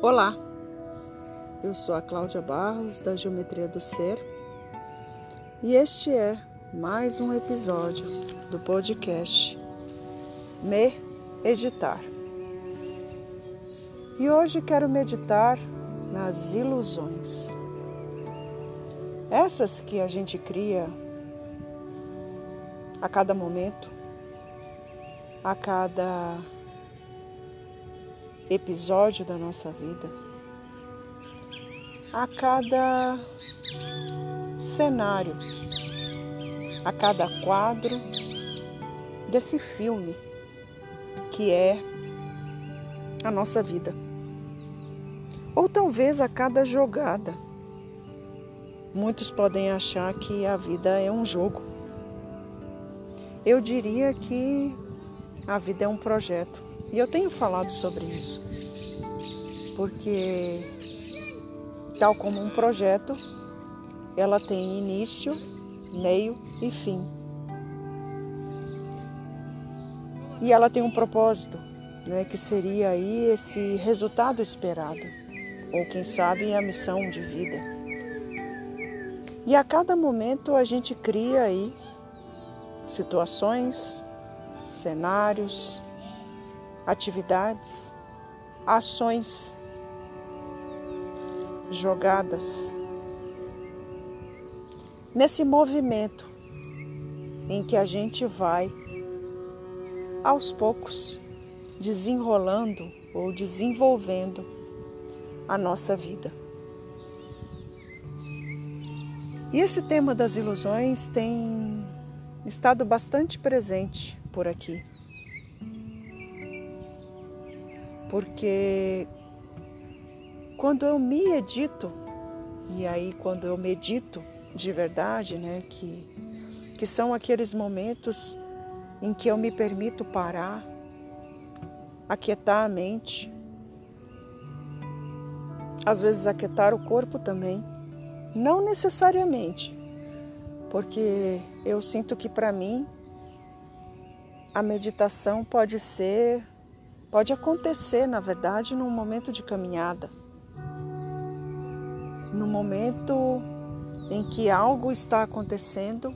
Olá, eu sou a Cláudia Barros da Geometria do Ser e este é mais um episódio do podcast Me Editar. E hoje quero meditar nas ilusões. Essas que a gente cria a cada momento, a cada episódio da nossa vida, a cada cenário, a cada quadro desse filme que é a nossa vida. Ou talvez a cada jogada. Muitos podem achar que a vida é um jogo. Eu diria que a vida é um projeto. E eu tenho falado sobre isso, porque, tal como um projeto, ela tem início, meio e fim. E ela tem um propósito, né, que seria aí esse resultado esperado, ou quem sabe a missão de vida. E a cada momento a gente cria aí situações, cenários, atividades, ações, jogadas. Nesse movimento em que a gente vai aos poucos desenrolando ou desenvolvendo a nossa vida. E esse tema das ilusões tem estado bastante presente por aqui porque quando eu me edito, e aí quando eu medito de verdade, né, que, que são aqueles momentos em que eu me permito parar, aquietar a mente, às vezes aquietar o corpo também, não necessariamente, porque eu sinto que para mim a meditação pode ser Pode acontecer, na verdade, num momento de caminhada, no momento em que algo está acontecendo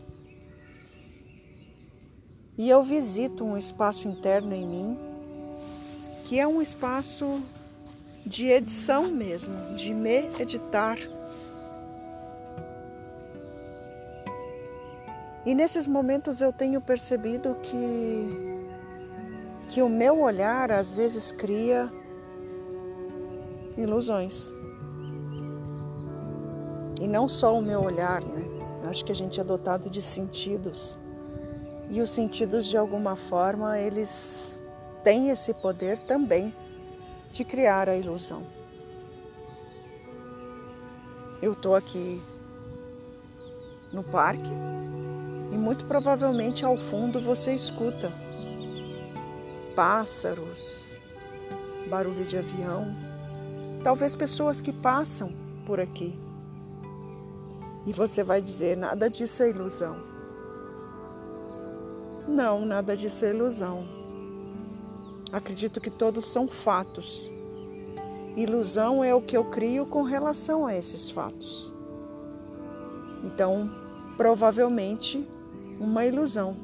e eu visito um espaço interno em mim, que é um espaço de edição mesmo, de me editar. E nesses momentos eu tenho percebido que que o meu olhar às vezes cria ilusões. E não só o meu olhar, né? Acho que a gente é dotado de sentidos. E os sentidos, de alguma forma, eles têm esse poder também de criar a ilusão. Eu estou aqui no parque e muito provavelmente ao fundo você escuta pássaros, barulho de avião, talvez pessoas que passam por aqui. E você vai dizer: nada disso é ilusão. Não, nada disso é ilusão. Acredito que todos são fatos. Ilusão é o que eu crio com relação a esses fatos. Então, provavelmente, uma ilusão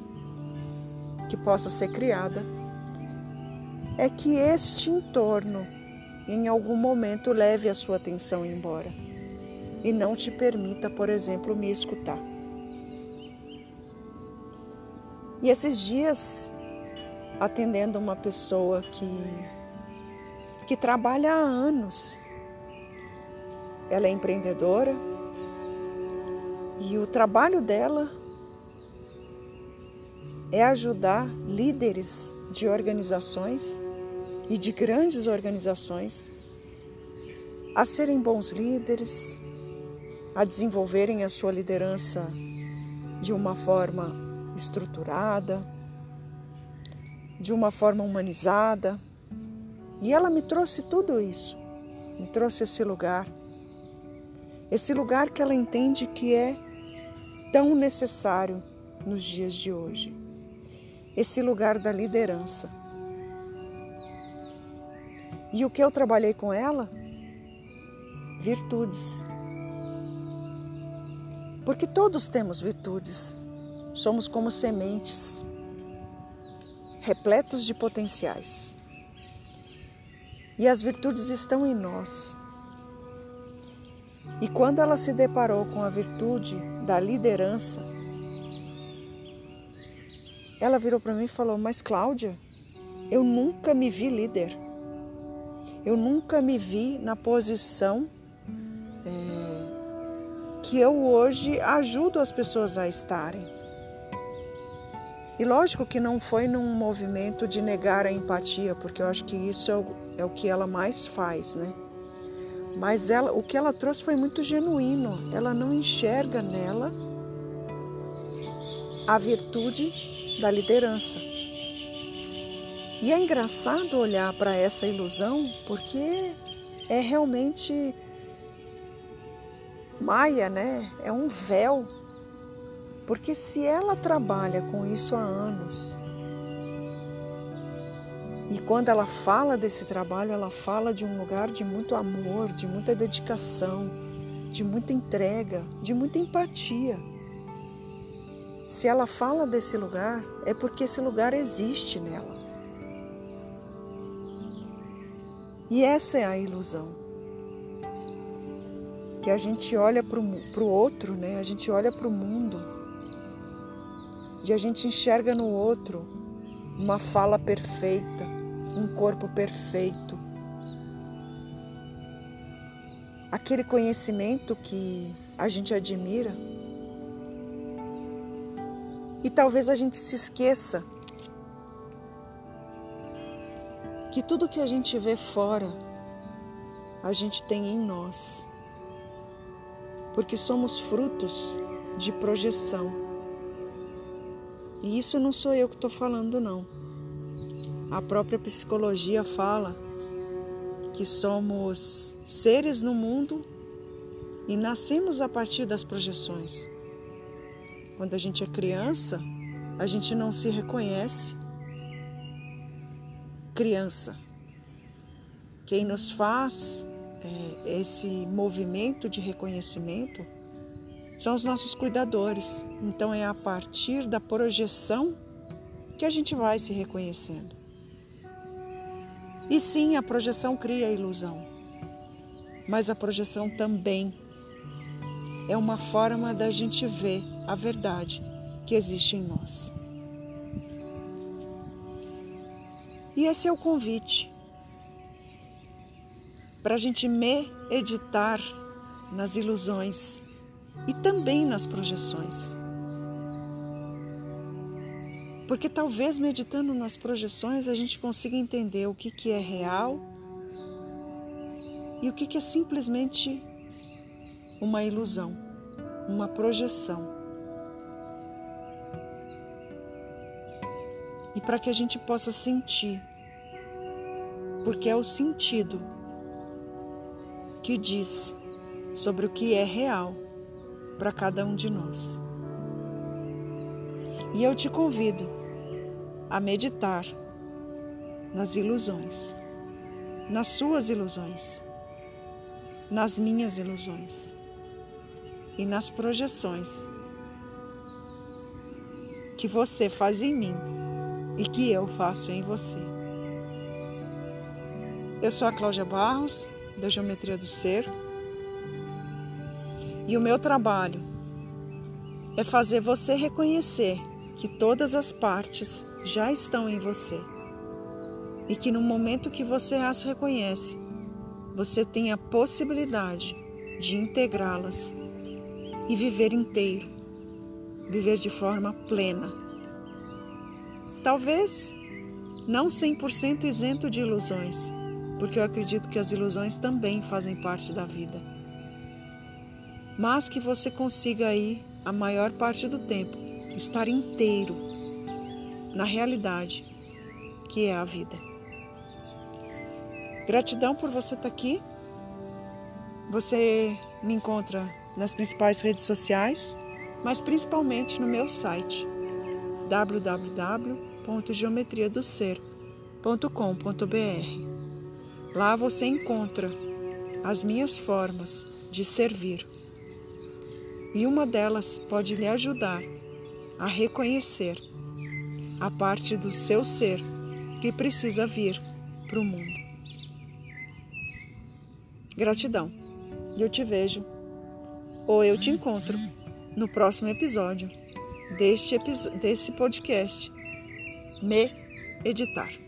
que possa ser criada é que este entorno em algum momento leve a sua atenção embora e não te permita, por exemplo, me escutar. E esses dias, atendendo uma pessoa que, que trabalha há anos, ela é empreendedora e o trabalho dela é ajudar líderes de organizações e de grandes organizações a serem bons líderes, a desenvolverem a sua liderança de uma forma estruturada, de uma forma humanizada. E ela me trouxe tudo isso, me trouxe esse lugar, esse lugar que ela entende que é tão necessário nos dias de hoje, esse lugar da liderança e o que eu trabalhei com ela virtudes. Porque todos temos virtudes, somos como sementes, repletos de potenciais. E as virtudes estão em nós. E quando ela se deparou com a virtude da liderança, ela virou para mim e falou: Mas Cláudia, eu nunca me vi líder. Eu nunca me vi na posição é, que eu hoje ajudo as pessoas a estarem. E lógico que não foi num movimento de negar a empatia, porque eu acho que isso é o, é o que ela mais faz, né? Mas ela, o que ela trouxe foi muito genuíno. Ela não enxerga nela a virtude da liderança. E é engraçado olhar para essa ilusão, porque é realmente maia, né? É um véu. Porque se ela trabalha com isso há anos, e quando ela fala desse trabalho, ela fala de um lugar de muito amor, de muita dedicação, de muita entrega, de muita empatia. Se ela fala desse lugar, é porque esse lugar existe nela. E essa é a ilusão. Que a gente olha para o outro, né? a gente olha para o mundo e a gente enxerga no outro uma fala perfeita, um corpo perfeito, aquele conhecimento que a gente admira. E talvez a gente se esqueça que tudo que a gente vê fora, a gente tem em nós. Porque somos frutos de projeção. E isso não sou eu que estou falando, não. A própria psicologia fala que somos seres no mundo e nascemos a partir das projeções. Quando a gente é criança, a gente não se reconhece criança. Quem nos faz é, esse movimento de reconhecimento são os nossos cuidadores. Então é a partir da projeção que a gente vai se reconhecendo. E sim, a projeção cria ilusão, mas a projeção também é uma forma da gente ver a verdade que existe em nós. E esse é o convite para a gente meditar nas ilusões e também nas projeções. Porque talvez meditando nas projeções a gente consiga entender o que, que é real e o que, que é simplesmente uma ilusão, uma projeção. e para que a gente possa sentir, porque é o sentido que diz sobre o que é real para cada um de nós. E eu te convido a meditar nas ilusões, nas suas ilusões, nas minhas ilusões e nas projeções que você faz em mim e que eu faço em você. Eu sou a Cláudia Barros, da Geometria do Ser, e o meu trabalho é fazer você reconhecer que todas as partes já estão em você. E que no momento que você as reconhece, você tem a possibilidade de integrá-las e viver inteiro, viver de forma plena. Talvez não 100% isento de ilusões, porque eu acredito que as ilusões também fazem parte da vida. Mas que você consiga aí, a maior parte do tempo, estar inteiro na realidade que é a vida. Gratidão por você estar aqui. Você me encontra nas principais redes sociais, mas principalmente no meu site www www.geometriadoser.com.br. Lá você encontra as minhas formas de servir. E uma delas pode lhe ajudar a reconhecer a parte do seu ser que precisa vir para o mundo. Gratidão. Eu te vejo ou eu te encontro no próximo episódio deste, desse podcast Me Editar.